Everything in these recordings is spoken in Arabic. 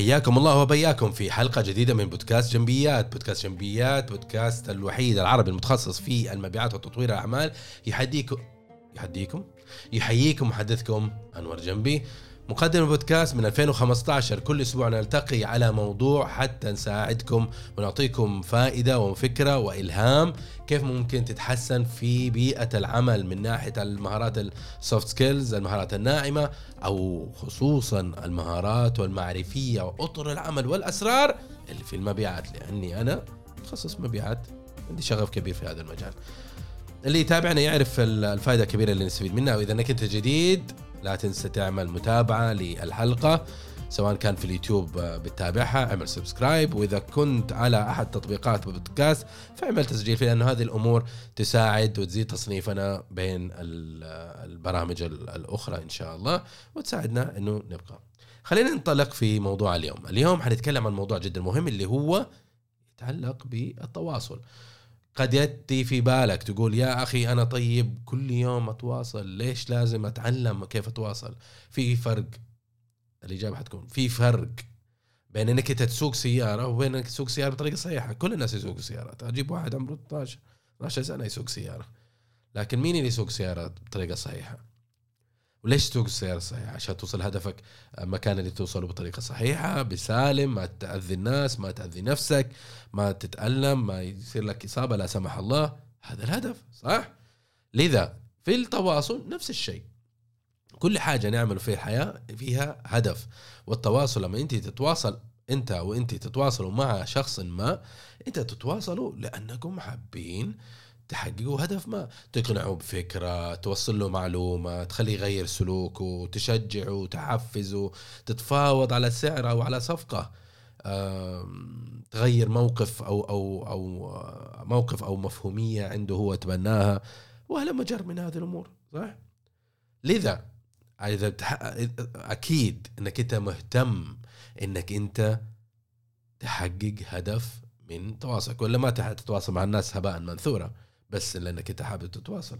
حياكم الله وبياكم في حلقة جديدة من بودكاست جنبيات. بودكاست جنبيات بودكاست الوحيد العربي المتخصص في المبيعات وتطوير الأعمال. يحديكم يحديكم يحييكم محدثكم أنور جنبي. مقدم البودكاست من 2015 كل أسبوع نلتقي على موضوع حتى نساعدكم ونعطيكم فائدة وفكرة وإلهام كيف ممكن تتحسن في بيئة العمل من ناحية المهارات ال soft skills المهارات الناعمة أو خصوصا المهارات والمعرفية وأطر العمل والأسرار اللي في المبيعات. لأني أنا متخصص مبيعات عندي شغف كبير في هذا المجال. اللي يتابعنا يعرف الفائدة الكبيرة اللي نستفيد منها وإذا انك انت جديد لا تنسى تعمل متابعة للحلقة سواء كان في اليوتيوب بتتابعها اعمل سبسكرايب وإذا كنت على أحد تطبيقات بودكاست فاعمل تسجيل فيه لأنه هذه الأمور تساعد وتزيد تصنيفنا بين البرامج الأخرى إن شاء الله وتساعدنا إنه نبقى. خلينا ننطلق في موضوع اليوم. اليوم حنتكلم عن موضوع جدا مهم اللي هو يتعلق بالتواصل. قد يأتي في بالك تقول يا أخي أنا طيب كل يوم أتواصل ليش لازم أتعلم كيف أتواصل؟ في فرق الإجابة حتكون في فرق بين إنك أنت تسوق سيارة وبين إنك تسوق سيارة بطريقة صحيحة. كل الناس يسوقوا سيارات. أجيب واحد عمره 12 12 سنة يسوق سيارة. لكن مين اللي يسوق سيارة بطريقة صحيحة؟ وليش تسوق السيارة الصحيحة عشان توصل هدفك؟ المكان اللي توصله بطريقة صحيحة بسالم ما تأذي الناس ما تأذي نفسك ما تتألم ما يصير لك إصابة لا سمح الله. هذا الهدف صح؟ لذا في التواصل نفس الشيء. كل حاجة نعمل في الحياة فيها هدف. والتواصل لما أنت تتواصل أنت وأنت تتواصلوا مع شخص ما أنت تتواصلوا لأنكم حابين تحققوا هدف ما تقنعه بفكرة توصل له معلومة تخليه يغير سلوكه تشجعه تحفزه تتفاوض على سعر أو على صفقة. تغير موقف أو أو أو موقف أو مفهومية عنده هو تبناها. وهلا مجر من هذه الأمور صح؟ لذا إذا أكيد أنك أنت مهتم أنك أنت تحقق هدف من تواصلك ولا ما تتواصل مع الناس هباء منثورا. بس لأنك أنت حابب تتواصل.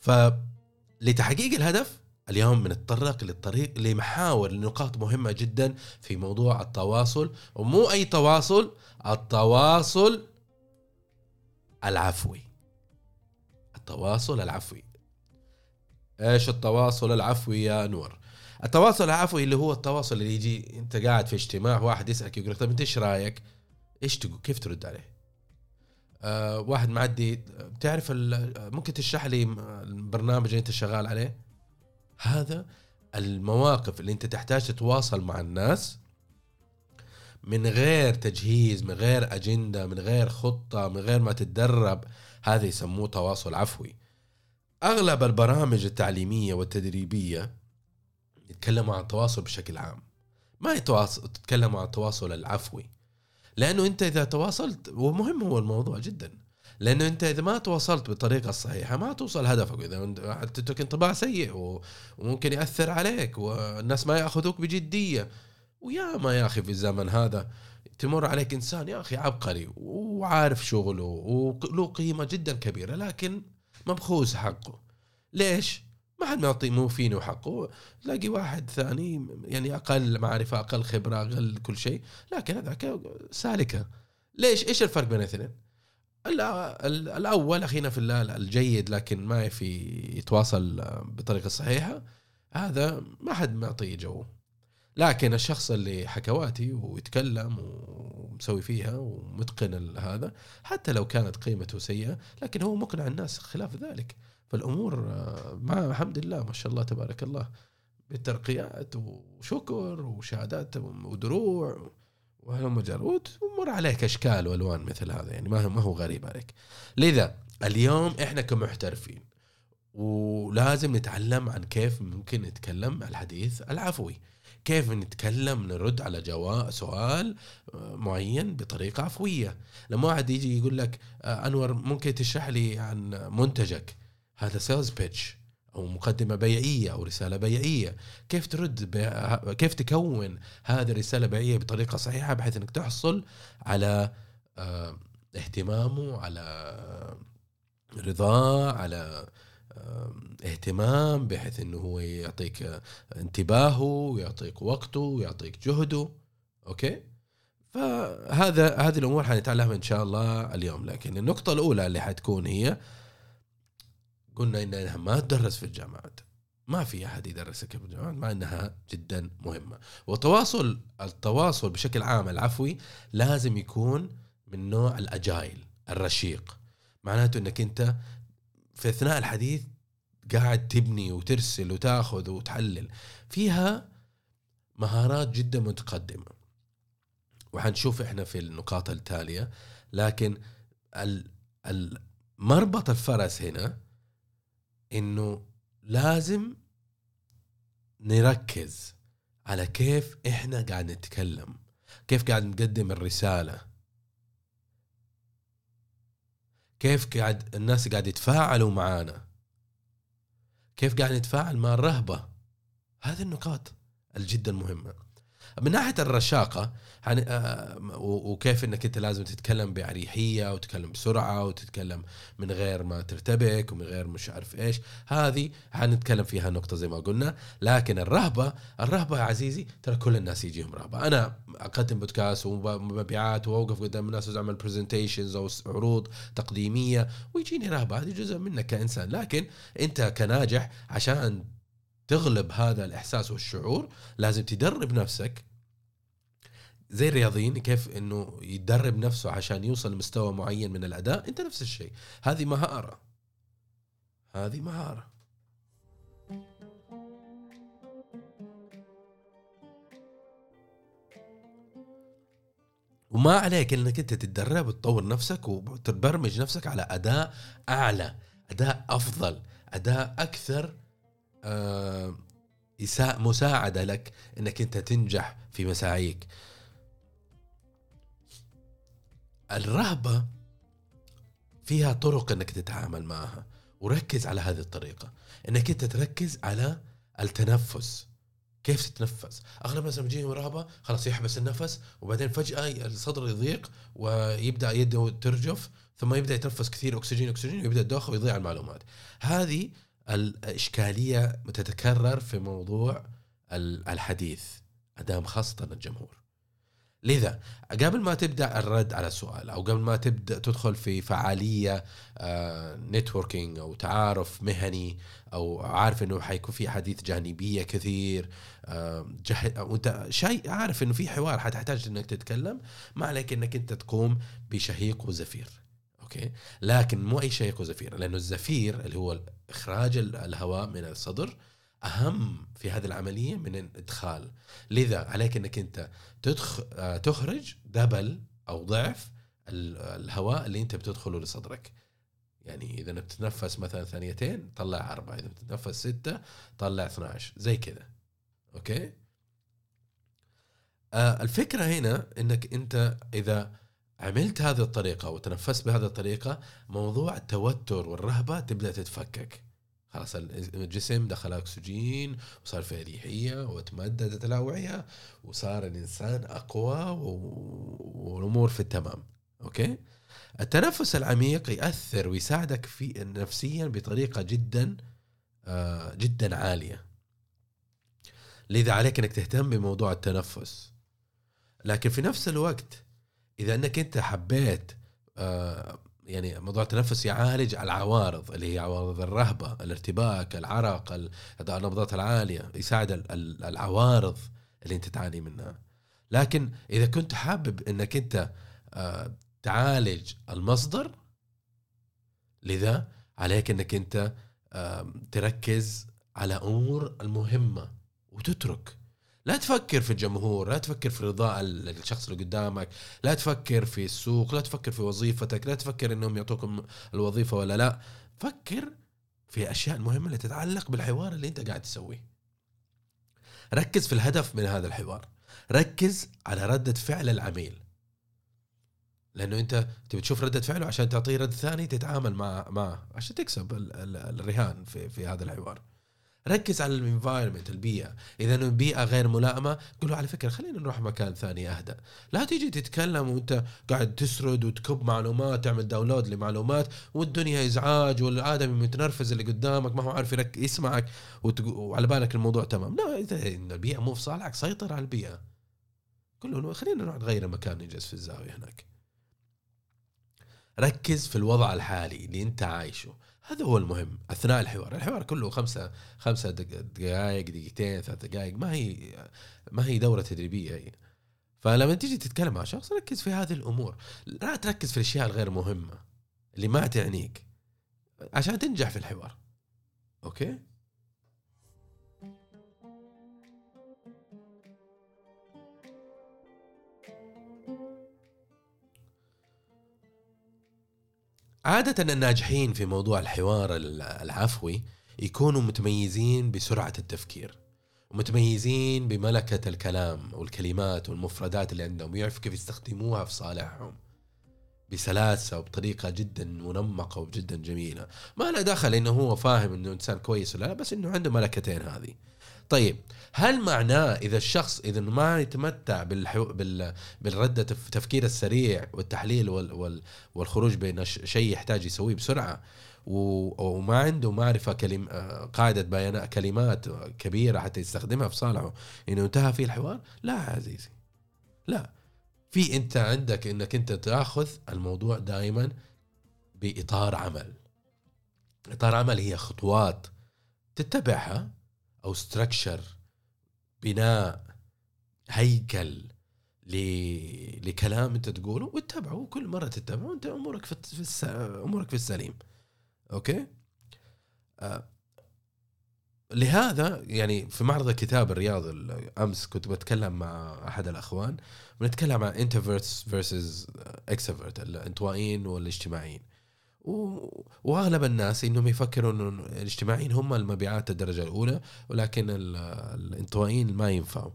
فلتحقيق الهدف اليوم بنتطرق للطريق لمحاور لنقاط مهمة جدا في موضوع التواصل ومو أي تواصل التواصل العفوي. التواصل العفوي. إيش التواصل العفوي يا انور التواصل العفوي اللي هو التواصل اللي يجي انت قاعد في اجتماع واحد يسألك يقول لك طيب انت إيش رأيك؟ إيش تقول؟ كيف ترد عليه؟ آه واحد معدي بتعرف ممكن تشرح لي البرنامج اللي انت شغال عليه؟ هذا المواقف اللي انت تحتاج تتواصل مع الناس من غير تجهيز من غير أجندة من غير خطة من غير ما تتدرب هذا يسموه تواصل عفوي أغلب البرامج التعليمية والتدريبية يتكلموا عن التواصل بشكل عام. ما يتواصل تتكلموا عن التواصل العفوي. لأنه أنت إذا تواصلت ومهم هو الموضوع جدا. لأنه أنت إذا ما تواصلت بالطريقة الصحيحه ما توصل هدفك. إذا حتترك انطباع سيء وممكن يأثر عليك والناس ما يأخذوك بجدية. ويا ما يا أخي في الزمن هذا تمر عليك إنسان يا أخي عبقري وعارف شغله وله قيمة جدا كبيرة لكن مبخوس حقه. ليش؟ ما حد معطي مو فينه حقه تلاقي واحد ثاني يعني أقل معرفة أقل خبرة أقل كل شيء لكن هذاك سالكة. ليش؟ إيش الفرق بين الاثنين؟ الأول أخينا في الله الجيد لكن ما في يتواصل بطريقة صحيحة هذا ما حد معطيه جو. لكن الشخص اللي حكواتي ويتكلم ومسوي فيها ومتقن هذا حتى لو كانت قيمته سيئة لكن هو مقنع الناس خلاف ذلك. فالأمور آه، مع الحمد لله ما شاء الله تبارك الله. بالترقيات وشكر وشهادات ودروع وهلم جرود ومر عليك أشكال وألوان مثل هذا يعني ما ما هو غريب عليك. لذا اليوم إحنا كمحترفين ولازم نتعلم عن كيف ممكن نتكلم الحديث العفوي. كيف نتكلم نرد على جواب سؤال آه، معين بطريقة عفوية. لما واحد يجي يقول لك آه، أنور ممكن تشرح لي عن منتجك؟ هذا sales pitch أو مقدمة بيعية أو رسالة بيعية. كيف ترد بي... كيف تكون هذه الرسالة البيعيه بطريقة صحيحة بحيث إنك تحصل على آه اهتمامه على رضاه على اهتمام بحيث إنه هو يعطيك انتباهه ويعطيك وقته ويعطيك جهده. أوكي؟ فهذا هذه الأمور حنتعلمها إن شاء الله اليوم. لكن النقطة الأولى اللي حتكون هي قلنا إنها ما تدرس في الجامعات. ما في أحد يدرسك في الجامعات مع إنها جدا مهمة. والتواصل التواصل بشكل عام العفوي لازم يكون من نوع الأجايل الرشيق. معناته إنك أنت في أثناء الحديث قاعد تبني وترسل وتأخذ وتحلل. فيها مهارات جدا متقدمة. وحنشوف إحنا في النقاط التالية. لكن مربط الفرس هنا إنه لازم نركز على كيف إحنا قاعد نتكلم كيف قاعد نقدم الرسالة. كيف قاعد الناس قاعد يتفاعلوا معانا. كيف قاعد نتفاعل مع الرهبة. هذه النقاط الجدا مهمة. من ناحية الرشاقة آه، وكيف إنك أنت لازم تتكلم بأريحية وتتكلم بسرعة وتتكلم من غير ما ترتبك ومن غير مش عارف إيش. هذه حنتكلم فيها نقطة زي ما قلنا. لكن الرهبة الرهبة يا عزيزي ترى كل الناس يجيهم رهبة. أنا أقدم بودكاست ومبيعات وأوقف قدام الناس وأعمل برزنتيشنز أو عروض تقديمية ويجيني رهبة. هذه جزء منك كإنسان. لكن أنت كناجح عشان تغلب هذا الإحساس والشعور لازم تدرب نفسك. زي الرياضيين كيف إنه يدرب نفسه عشان يوصل لمستوى معين من الأداء. أنت نفس الشيء. هذه مهارة. هذه مهارة. وما عليك إنك أنت تتدرب وتطور نفسك وتبرمج نفسك على أداء أعلى أداء أفضل أداء أكثر مساعدة لك إنك أنت تنجح في مساعيك. الرهبة فيها طرق إنك تتعامل معها وركز على هذه الطريقة. إنك أنت تركز على التنفس. كيف تتنفس؟ أغلب الناس لما يجيهم رهبة خلاص يحبس النفس وبعدين فجأة الصدر يضيق ويبدأ يده ترجف ثم يبدأ يتنفس كثير أكسجين أكسجين ويبدأ الدوخه ويضيع المعلومات. هذه الإشكالية تتكرر في موضوع الحديث أدام خاصة الجمهور لذا قبل ما تبدأ الرد على السؤال أو قبل ما تبدأ تدخل في فعالية networking آه، أو تعارف مهني أو عارف إنه حيكون في حديث جانبية كثير آه، وأنت شيء عارف إنه في حوار حتحتاج إنك تتكلم ما عليك إنك أنت تقوم بشهيق وزفير. okay؟ لكن مو أي شهيق وزفير لأنه الزفير اللي هو إخراج الهواء من الصدر أهم في هذه العملية من الإدخال. لذا عليك إنك أنت تدخ... آه، تخرج double أو ضعف الهواء اللي أنت بتدخله لصدرك. يعني إذا بتتنفس مثلا ثانيتين طلع أربعة إذا بتتنفس ستة طلع 12 زي كذا. okay؟ آه الفكرة هنا إنك أنت إذا عملت هذه الطريقة وتنفست بهذه الطريقة موضوع التوتر والرهبة تبدأ تتفكك. خلاص الجسم دخل أكسجين وصار في أريحية وتمددت الأوعية وصار الإنسان أقوى والأمور في التمام. أوكي؟ التنفس العميق يأثر ويساعدك في نفسيا بطريقة جدا آه، جدا عالية. لذا عليك إنك تهتم بموضوع التنفس. لكن في نفس الوقت إذا إنك أنت حبيت آه يعني موضوع التنفس يعالج العوارض اللي هي عوارض الرهبة، الارتباك، العرق، النبضات العالية، يساعد العوارض اللي أنت تعاني منها. لكن إذا كنت حابب إنك أنت آه تعالج المصدر لذا عليك إنك أنت تركز على أمور المهمة وتترك لا تفكر في الجمهور لا تفكر في رضاء الشخص اللي قدامك لا تفكر في السوق لا تفكر في وظيفتك لا تفكر إنهم يعطوكم الوظيفة ولا لا. فكر في أشياء مهمة اللي تتعلق بالحوار اللي أنت قاعد تسويه. ركز في الهدف من هذا الحوار. ركز على ردة فعل العميل. لأنه أنت تبي تشوف ردة فعله عشان تعطيه رد ثاني تتعامل مع معه عشان تكسب الرهان في في هذا الحوار. ركز على الانفايرمنت البيئة. إذا البيئه غير ملائمة قول له على فكرة خلينا نروح مكان ثاني أهدى. لا تيجي تتكلم وأنت قاعد تسرد وتكب معلومات تعمل داونلود لمعلومات والدنيا إزعاج والادمي متنرفز اللي قدامك ما هو عارف يرك يسمعك وعلى بالك الموضوع تمام. لا إذا البيئة مو في صالحك سيطر على البيئة. قول له خلينا نروح نغير المكان نجلس في الزاوية هناك. ركز في الوضع الحالي اللي أنت عايشه. هذا هو المهم أثناء الحوار، الحوار كله خمسة خمسة دقائق دقيقتين ثلاث دقائق ما هي ما هي دورة تدريبية هي. فلما تيجي تتكلم مع شخص ركز في هذه الأمور، لا تركز في الأشياء الغير مهمة اللي ما تعنيك عشان تنجح في الحوار. أوكي؟ عادة الناجحين في موضوع الحوار العفوي يكونوا متميزين بسرعة التفكير ومتميزين بملكة الكلام والكلمات والمفردات اللي عندهم ويعرفوا كيف يستخدموها في صالحهم بسلاسة وبطريقة جدا منمقة وجدا جميلة. ما له دخل إنه هو فاهم إنه إنسان كويس ولا لا بس إنه عنده ملكتين هذه. طيب هل معناه إذا الشخص إذا ما يتمتع بالحو... بال... بالردة التفكير السريع والتحليل وال... وال... والخروج بين شيء يحتاج يسويه بسرعة و... وما عنده معرفة كلم... قاعدة بيانات كلمات كبيرة حتى يستخدمها في صالحه إنه انتهى فيه الحوار؟ لا عزيزي لا. في أنت عندك إنك أنت تأخذ الموضوع دائما بإطار عمل. إطار عمل هي خطوات تتبعها أو ستراكشر بناء هيكل لكلام أنت تقوله واتبعه وكل مرة تتبعه أنت أمورك في, في الس... أمورك في السليم okay آه. لهذا يعني في معرض الكتاب الرياض أمس كنت بتكلم مع أحد الأخوان بنتكلم عن introverts versus extrovert الانطوائيين والاجتماعيين وأغلب الناس إنهم يفكروا إنه الاجتماعيين هم المبيعات الدرجة الأولى ولكن الانطوائيين ما ينفعوا.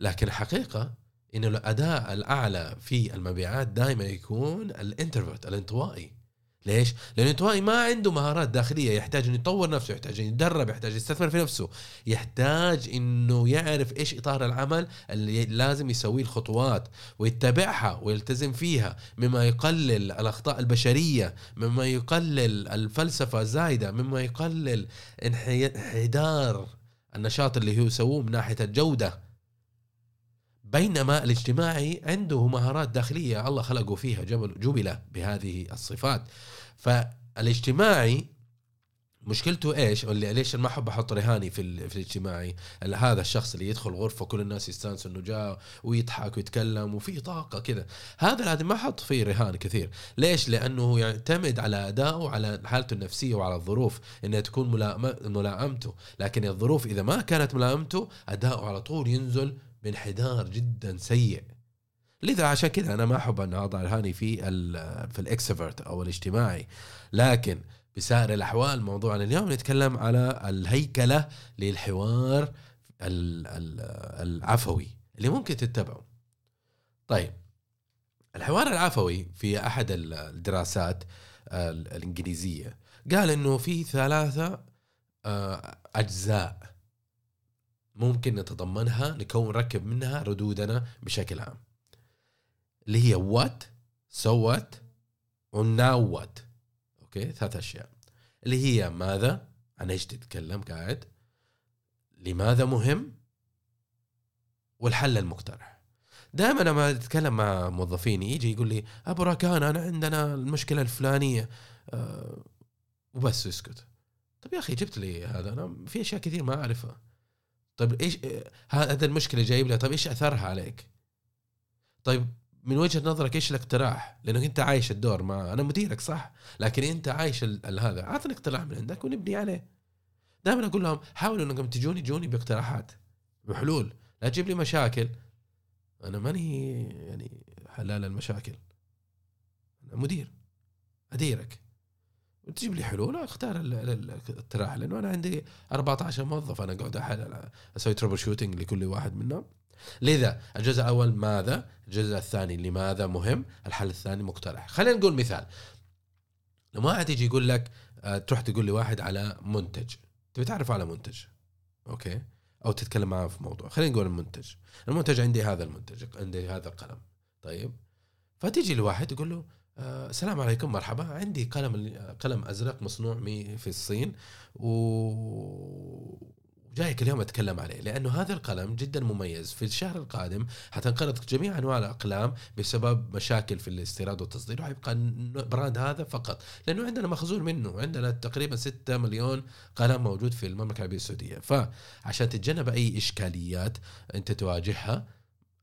لكن الحقيقة إنه الأداء الأعلى في المبيعات دائما يكون الانترفيرت الانطوائي. ليش؟ لأن الانطوائي ما عنده مهارات داخلية يحتاج أن يطور نفسه يحتاج أن يتدرب يحتاج يستثمر في نفسه يحتاج أنه يعرف إيش إطار العمل اللي لازم يسويه الخطوات ويتبعها ويلتزم فيها مما يقلل الأخطاء البشرية مما يقلل الفلسفة الزايدة مما يقلل انحدار النشاط اللي هو يسووه من ناحية الجودة بينما الاجتماعي عنده مهارات داخلية الله خلقه فيها جبل جبل بهذه الصفات فالاجتماعي مشكلته إيش؟ اللي ليش ما أحب أحط رهاني في, في الاجتماعي؟ هذا الشخص اللي يدخل غرفة كل الناس يستانسوا إنه جاء ويضحك ويتكلم وفي طاقة كذا، هذا لازم ما أحط فيه رهان كثير، ليش؟ لأنه يعتمد على ادائه وعلى حالته النفسية وعلى الظروف إنها تكون ملائمته، لكن الظروف إذا ما كانت ملائمته أداؤه على طول ينزل بانحدار جدا سيء. لذا عشان كذا أنا ما أحب أن أضع الهاني في في الاكسفرت أو الاجتماعي. لكن بسائر الأحوال موضوعنا اليوم نتكلم على الهيكلة للحوار العفوي اللي ممكن تتبعه. طيب الحوار العفوي في أحد الدراسات الإنجليزية قال إنه في ثلاثة آه، أجزاء ممكن نتضمنها نكون نركب منها ردودنا بشكل عام. اللي هي what so what و now what okay ثلاث أشياء. اللي هي ماذا؟ عن إيش تتكلم قاعد؟ لماذا مهم؟ والحل المقترح. دائما لما أتكلم مع موظفين يجي يقول لي أبو راكان أنا عندنا المشكلة الفلانية. أه وبس يسكت. طيب يا أخي جبت لي هذا. أنا في أشياء كثير ما أعرفها. طيب إيش هذا المشكلة جايب لها. طيب إيش أثرها عليك؟ طيب من وجهة نظرك إيش الاقتراح؟ لأنك أنت عايش الدور ما أنا مديرك صح؟ لكن أنت عايش هذا. أعطني اقتراح من عندك ونبني عليه. دائما أقول لهم حاولوا إنكم تجوني جوني باقتراحات بحلول. لا تجيب لي مشاكل. أنا ماني يعني حلال المشاكل. أنا مدير. أديرك. وتجيب لي حلول؟ اختار الاقتراح لأنه أنا عندي 14 موظف أنا قاعد أسوي troubleshooting لكل واحد منهم. لذا الجزء الأول ماذا؟ الجزء الثاني لماذا مهم؟ الحل الثاني مقترح. خلينا نقول مثال. لما واحد يجي يقول لك آه، تروح تقول لي واحد على منتج. تبي تعرف على منتج. okay؟ أو تتكلم معاه في موضوع. خلينا نقول المنتج. المنتج عندي هذا المنتج عندي هذا القلم. طيب؟ فتيجي لواحد تقول له السلام عليكم مرحبا. عندي قلم قلم أزرق مصنوع في الصين و جايك اليوم أتكلم عليه لأنه هذا القلم جدا مميز. في الشهر القادم حتنقرض جميع أنواع الأقلام بسبب مشاكل في الاستيراد والتصدير وحيبقى براند هذا فقط لأنه عندنا مخزون منه. عندنا تقريبا 6 مليون قلم موجود في المملكة العربية السعودية. فعشان تتجنب أي إشكاليات أنت تواجهها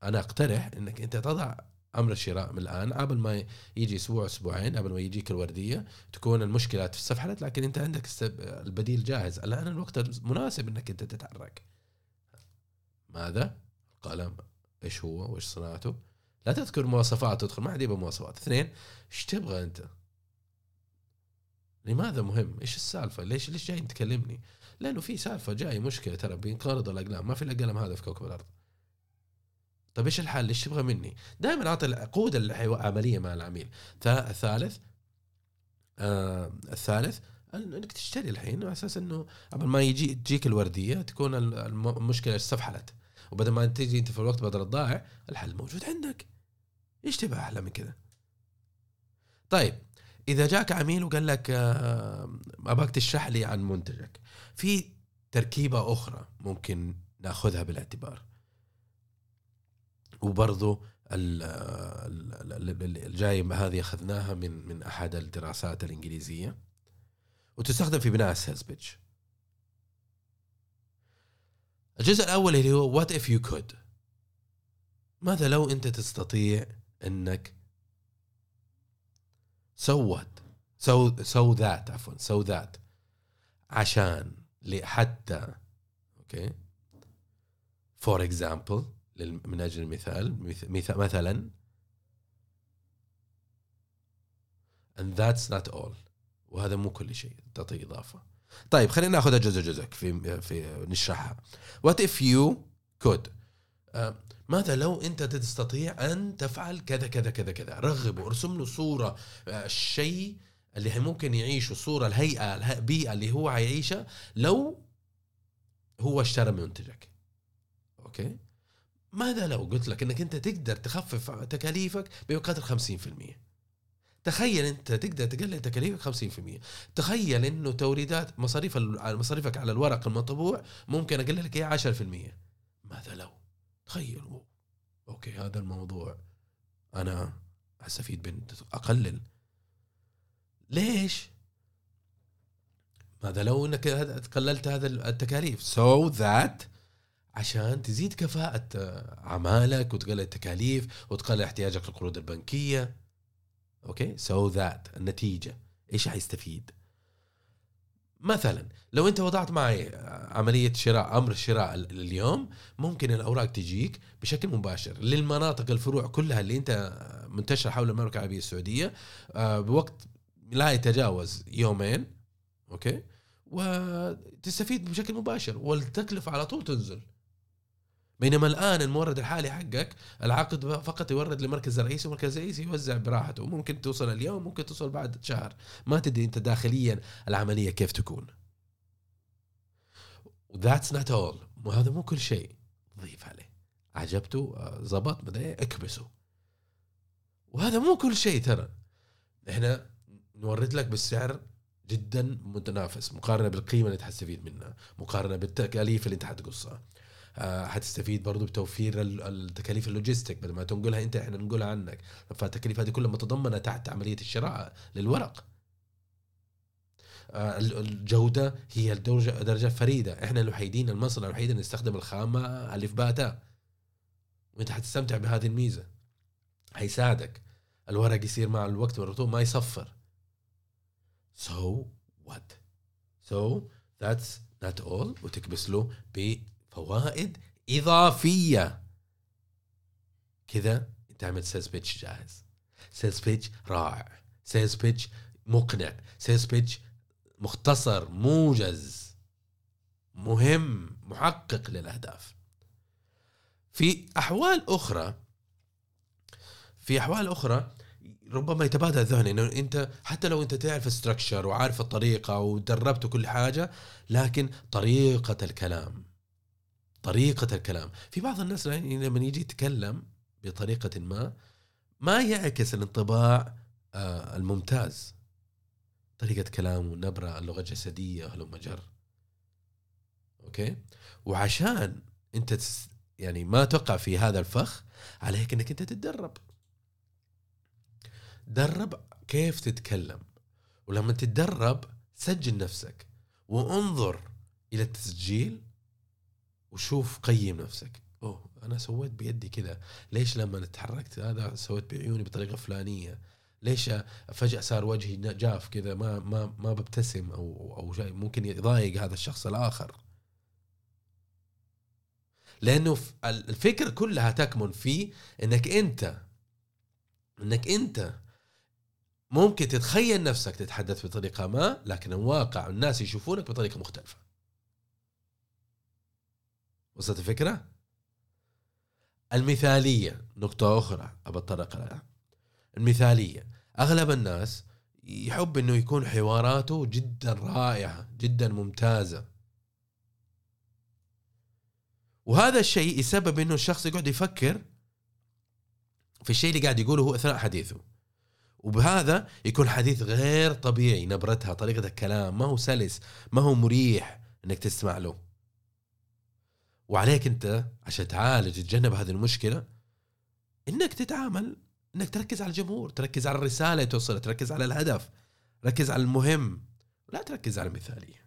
أنا أقترح إنك أنت تضع أمر الشراء من الآن قبل ما يجي أسبوع أسبوعين قبل ما يجيك الوردية تكون المشكلات في لكن أنت عندك البديل جاهز. الآن الوقت المناسب إنك أنت تتحرك. ماذا؟ قلم إيش هو؟ وإيش صناعته؟ لا تذكر مواصفات تدخل ما حد يبغى مواصفات اثنين إيش تبغى أنت؟ لماذا مهم؟ إيش السالفة؟ ليش ليش جاي تكلمني؟ لأنه في سالفة جاي مشكلة ترى بينقرض الأقلام. ما في الأقلام هذا في كوكب الأرض. طيب إيش الحل؟ إيش تبغى مني؟ دائما أعطي قوه العملية مع العميل. الثالث آه الثالث إنك تشتري الحين على أساس إنه قبل ما يجي تجيك الوردية تكون المشكلة استفحلت وبدل ما تجي أنت في الوقت بدل الضائع الحل موجود عندك. إيش تبغى أحلى من كذا؟ طيب إذا جاك عميل وقال لك آه أبغاك تشرح لي عن منتجك في تركيبة أخرى ممكن ناخذها بالاعتبار وبرضو الجايمة هذه أخذناها من من أحد الدراسات الإنجليزية. وتستخدم في بناء ال sales pitch الجزء الأول اللي هو what if you could ماذا لو أنت تستطيع أنك سوت so so that عفوا so that عشان حتى okay for example من أجل المثال مثلا and that's not all. وهذا مو كل شيء تعطي إضافة. طيب خلينا ناخذها جزء جزء في في نشرحها. what if you could ماذا لو أنت تستطيع أن تفعل كذا كذا كذا كذا؟ رغبه ارسم له صورة آه، الشيء اللي ممكن يعيشه صورة الهيئة البيئه اللي هو حيعيشها لو هو اشترى منتجك. okay؟ ماذا لو قلت لك إنك أنت تقدر تخفف تكاليفك بقدر 50% تخيل أنت تقدر تقلل تكاليفك 50% تخيل إنه توريدات مصاريف مصاريفك على الورق المطبوع ممكن أقلل لك اياها 10% ماذا لو؟ تخيل. okay هذا الموضوع أنا أستفيد من أقلل. ليش؟ ماذا لو إنك قللت هذا التكاليف؟ So that عشان تزيد كفاءة أعمالك وتقلل التكاليف وتقلل احتياجك للقروض البنكية. okay؟ so that النتيجة إيش حيستفيد؟ مثلا لو أنت وضعت معي عملية شراء أمر شراء اليوم ممكن الأوراق تجيك بشكل مباشر. للمناطق الفروع كلها اللي أنت منتشرة حول المملكة العربية السعودية آه، بوقت لا يتجاوز يومين. أوكي؟ وتستفيد بشكل مباشر والتكلفة على طول تنزل. بينما الآن المورد الحالي حقك العقد فقط يورد لمركز الرئيسي والمركز الرئيسي يوزع براحته ممكن توصل اليوم ممكن توصل بعد شهر. ما تدري أنت داخليا العملية كيف تكون. that's not all وهذا مو كل شيء. ضيف عليه. عجبته آه، زبط. مدري اكبسه وهذا مو كل شيء ترى. إحنا نورد لك بالسعر جدا متنافس. مقارنة بالقيمة اللي تستفيد منها. مقارنة بالتكاليف اللي أنت حتقصها. آه، حتستفيد برضو بتوفير التكاليف اللوجيستيك. بدل ما تنقلها انت إحنا ننقلها عنك. فالتكاليف هذه كلها متضمنة تحت عملية الشراء للورق. آه، الجودة هي الدرجه درجة فريدة. إحنا الوحيدين المصنع الوحيد اللي نستخدم الخامة الف باتا. وانت حتستمتع بهذه الميزة. حيساعدك. الورق يصير مع الوقت والرطوبة ما يصفر. So what? So that's not all. وتكبس له فوائد إضافية. كذا انت عملت sales pitch جاهز. sales pitch رائع. sales pitch مقنع. sales pitch مختصر موجز مهم محقق للأهداف. في أحوال أخرى في أحوال أخرى ربما يتبادل الذهن إنه أنت حتى لو أنت تعرف ال structure وعارف الطريقة ودربت كل حاجة لكن طريقة الكلام. طريقة الكلام. في بعض الناس لما يجي يتكلم بطريقة ما ما يعكس الانطباع آه، الممتاز. طريقة كلامه نبرة اللغة الجسدية هلم جر أوكي؟ وعشان أنت يعني ما تقع في هذا الفخ عليك إنك أنت تتدرب. درب كيف تتكلم. ولما تتدرب سجل نفسك. وانظر إلى التسجيل وشوف قيم نفسك. أوه أنا سويت بيدي كذا. ليش لما تحركت هذا سويت بعيوني بطريقة فلانية؟ ليش فجأة صار وجهي جاف كذا؟ ما ما ما ببتسم أو أو شيء. ممكن يضايق هذا الشخص الآخر. لأنه الفكرة كلها تكمن في إنك أنت إنك أنت ممكن تتخيل نفسك تتحدث بطريقة ما لكن الواقع الناس يشوفونك بطريقة مختلفة. وصلت الفكرة؟ المثالية نقطة أخرى ابطرق لها. المثالية أغلب الناس يحب إنه يكون حواراته جدا رائعة جدا ممتازة. وهذا الشيء يسبب إنه الشخص يقعد يفكر في الشيء اللي قاعد يقوله هو إثناء حديثه. وبهذا يكون حديث غير طبيعي نبرتها طريقة الكلام ما هو سلس ما هو مريح إنك تسمع له. وعليك انت عشان تعالج تتجنب هذه المشكلة إنك تتعامل إنك تركز على الجمهور تركز على الرسالة اللي توصلها تركز على الهدف ركز على المهم لا تركز على المثالية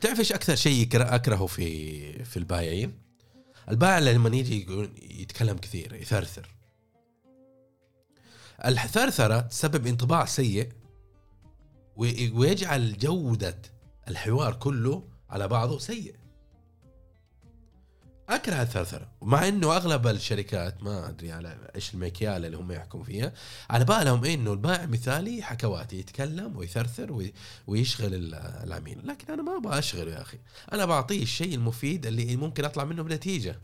تعرف إيش أكثر شيء أكرهه في في البايعين؟ البائع لما يجي يتكلم كثير يثرثر الثرثرة تسبب انطباع سيء ويجعل جودة الحوار كله على بعضه سيء. أكره الثرثرة مع إنه أغلب الشركات ما أدري على إيش المكيال اللي هم يحكموا فيها على بالهم إنه البائع مثالي حكواتي يتكلم ويثرثر ويشغل العميل. لكن أنا ما أبغى أشغله يا أخي. أنا بعطيه الشيء المفيد اللي ممكن أطلع منه بنتيجة.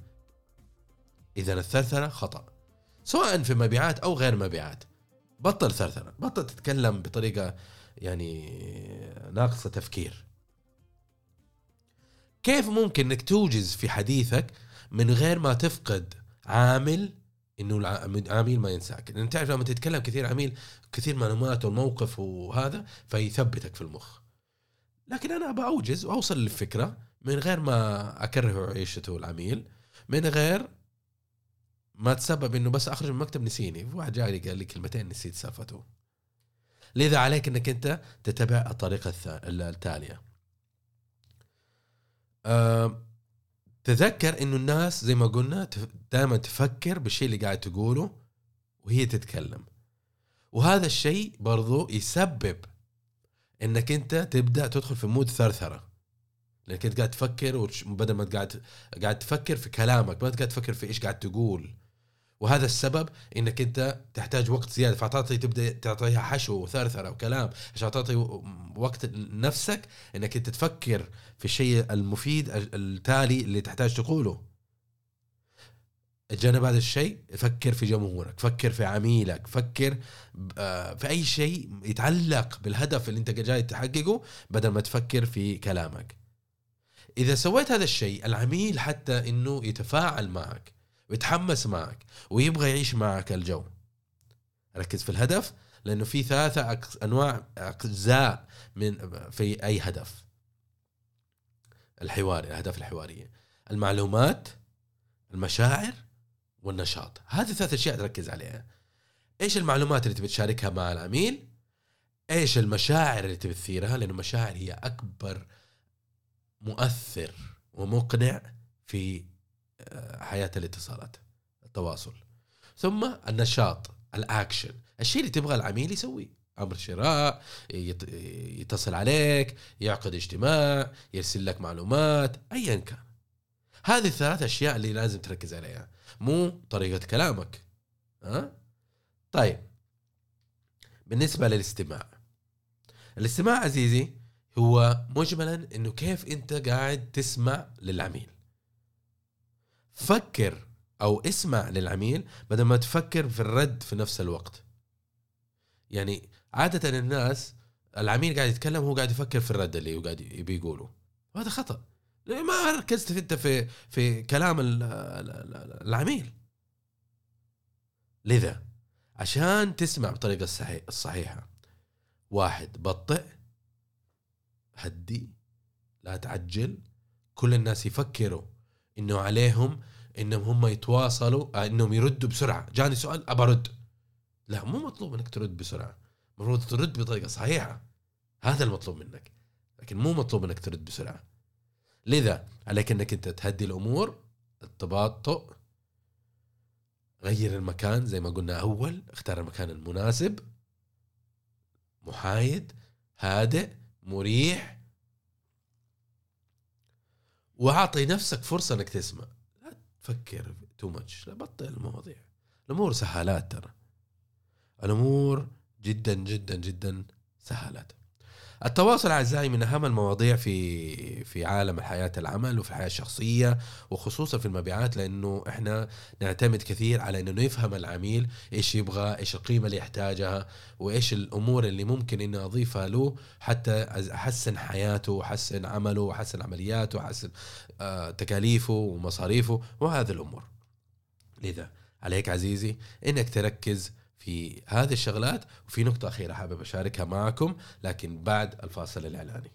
إذا الثرثرة خطأ. سواء في مبيعات أو غير مبيعات. بطل ثرثرة. بطل تتكلم بطريقة يعني ناقصة تفكير. كيف ممكن إنك توجز في حديثك من غير ما تفقد عامل إنه العميل ما ينساك؟ لأن تعرف لما تتكلم كثير عميل كثير معلومات والموقف وهذا فيثبتك في المخ. لكن أنا باوجز وأوصل للفكرة من غير ما اكره عيشته العميل من غير ما تسبب إنه بس اخرج من المكتب نسيني. واحد جاي قال لي كلمتين نسيت سالفته لذا عليك إنك أنت تتبع الطريقة التالية. تذكر إنه الناس زي ما قلنا دائما تفكر بالشيء اللي قاعد تقوله وهي تتكلم. وهذا الشيء برضو يسبب إنك أنت تبدأ تدخل في مود ثرثرة. لأنك أنت قاعد تفكر بدل ما قاعد قاعد تفكر في كلامك ما قاعد تفكر في إيش قاعد تقول. وهذا السبب إنك أنت تحتاج وقت زيادة فتعطي تبدأ تعطيها حشو وثرثرة وكلام عشان تعطي وقت لنفسك إنك أنت تفكر في الشيء المفيد التالي اللي تحتاج تقوله. تجنب هذا الشيء فكر في جمهورك فكر في عميلك فكر آه، في أي شيء يتعلق بالهدف اللي أنت جاي تحققه بدل ما تفكر في كلامك. إذا سويت هذا الشيء العميل حتى إنه يتفاعل معك ويتحمس معك ويبغى يعيش معك الجو. ركز في الهدف لأنه في ثلاثة أنواع اجزاء من في أي هدف. الحواري الأهداف الحوارية. المعلومات المشاعر والنشاط. هذه ثلاث أشياء تركز عليها. إيش المعلومات اللي تبي تشاركها مع العميل؟ إيش المشاعر اللي تبي تثيرها؟ لأنه المشاعر هي أكبر مؤثر ومقنع في حياة الاتصالات التواصل. ثم النشاط الاكشن الشيء اللي تبغى العميل يسويه. أمر شراء يتصل عليك يعقد اجتماع يرسل لك معلومات ايا كان. هذه الثلاث أشياء اللي لازم تركز عليها. مو طريقة كلامك. ها؟ طيب. بالنسبة للاستماع. الاستماع عزيزي هو مجملا إنه كيف أنت قاعد تسمع للعميل. فكر أو اسمع للعميل بدل ما تفكر في الرد في نفس الوقت. يعني عادة الناس العميل قاعد يتكلم هو قاعد يفكر في الرد اللي هو قاعد يبي يقوله وهذا خطأ. ما ركزت أنت في في كلام العميل. لذا عشان تسمع بطريقة الصحيحه واحد بطئ هدي لا تعجل كل الناس يفكروا إنه عليهم إنهم هم يتواصلوا آه، إنهم يردوا بسرعة. جاني سؤال أبى أرد. لا مو مطلوب إنك ترد بسرعة. المفروض ترد بطريقة صحيحة. هذا المطلوب منك. لكن مو مطلوب إنك ترد بسرعة. لذا عليك إنك أنت تهدي الأمور التباطؤ غير المكان. زي ما قلنا أول اختار المكان المناسب محايد هادئ مريح وأعطي نفسك فرصة إنك تسمع. لا تفكر تو ماتش لا بطل المواضيع. الأمور سهالات ترى. الأمور جدا جدا جدا سهالات. التواصل أعزائي من أهم المواضيع في في عالم الحياة العمل وفي الحياة الشخصية وخصوصا في المبيعات لأنه إحنا نعتمد كثير على إنه نفهم العميل إيش يبغى إيش القيمة اللي يحتاجها وإيش الأمور اللي ممكن اني أضيفها له حتى أحسن حياته وأحسن عمله وأحسن عملياته وأحسن آه، تكاليفه ومصاريفه وهذه الأمور. لذا عليك عزيزي إنك تركز في هذه الشغلات وفي نقطة أخيرة حابب أشاركها معكم لكن بعد الفاصل الإعلاني.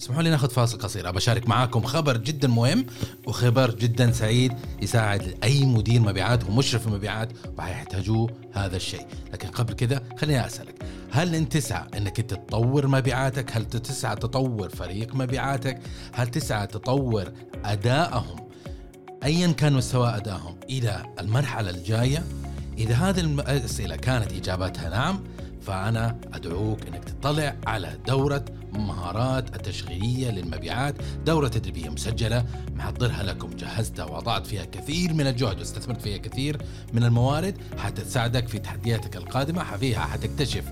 اسمحوا لي ناخذ فاصل قصير. أبى أشارك معاكم خبر جدا مهم وخبر جدا سعيد يساعد أي مدير مبيعات ومشرف مبيعات وحيحتاجوه هذا الشيء. لكن قبل كذا خليني أسألك هل أنت تسعى أنك تطور مبيعاتك؟ هل تسعى تطور فريق مبيعاتك؟ هل تسعى تطور أدائهم؟ ايا كان مستوى أدائهم إلى المرحلة الجاية؟ إذا هذه الأسئلة كانت إجابتها نعم فأنا أدعوك أنك تطلع على دورة مهارات التشغيلية للمبيعات دورة تدريبية مسجلة. محضرها لكم جهزتها وضعت فيها كثير من الجهد واستثمرت فيها كثير من الموارد حتى تساعدك في تحدياتك القادمة فيها حتكتشف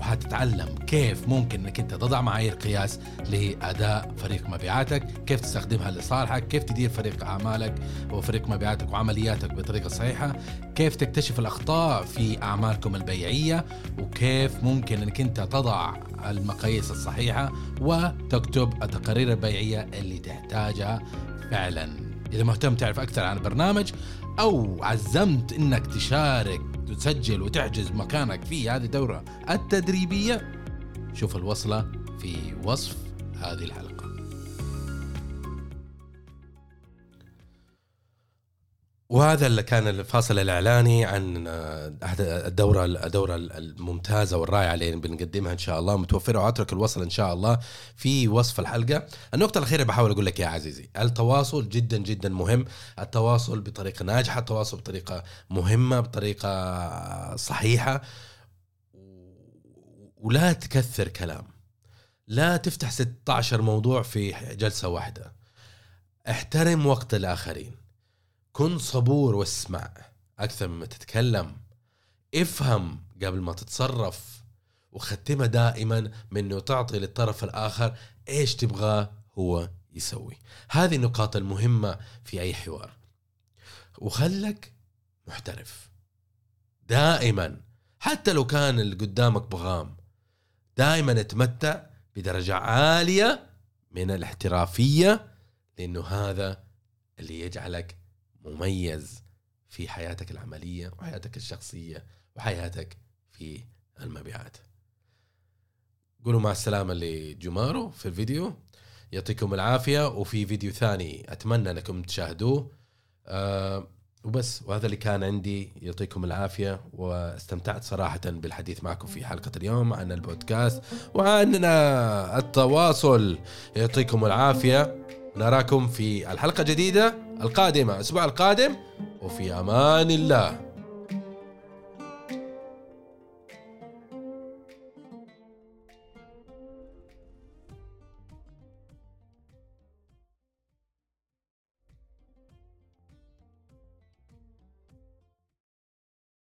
وحتتعلم كيف ممكن إنك أنت تضع معايير قياس لأداء فريق مبيعاتك، كيف تستخدمها لصالحك، كيف تدير فريق أعمالك وفريق مبيعاتك وعملياتك بطريقة صحيحة، كيف تكتشف الأخطاء في أعمالكم البيعية، وكيف ممكن إنك أنت تضع المقاييس الصحيحة وتكتب التقارير البيعية اللي تحتاجها فعلا. إذا مهتم تعرف أكثر عن البرنامج أو عزمت إنك تشارك تسجل وتحجز مكانك في هذه الدورة التدريبية. شوف الوصلة في وصف هذه الحلقة. وهذا اللي كان الفاصل الإعلاني عن الدورة الدورة الممتازة والرائعة اللي بنقدمها إن شاء الله متوفرة وأترك الوصل إن شاء الله في وصف الحلقة. النقطة الأخيرة بحاول أقول لك يا عزيزي، التواصل جدا جدا مهم، التواصل بطريقة ناجحة، التواصل بطريقة مهمة، بطريقة صحيحة ولا تكثر كلام. لا تفتح 16 موضوع في جلسة واحدة. احترم وقت الآخرين. كن صبور واسمع. أكثر مما تتكلم. افهم قبل ما تتصرف. وختمها دائما من انه تعطي للطرف الآخر إيش تبغاه هو يسوي. هذه النقاط المهمة في أي حوار. وخلك محترف. دائما. حتى لو كان اللي قدامك بغام. دائما اتمتع بدرجة عالية من الاحترافية لأنه هذا اللي يجعلك مميز في حياتك العملية وحياتك الشخصية وحياتك في المبيعات. قولوا مع السلامة لجمارو في الفيديو. يعطيكم العافية. وفي فيديو ثاني أتمنى أنكم تشاهدوه. أه وبس. وهذا اللي كان عندي. يعطيكم العافية. واستمتعت صراحة بالحديث معكم في حلقة اليوم عن البودكاست وعن التواصل. يعطيكم العافية. نراكم في الحلقة الجديدة. القادمة الأسبوع القادم وفي أمان الله.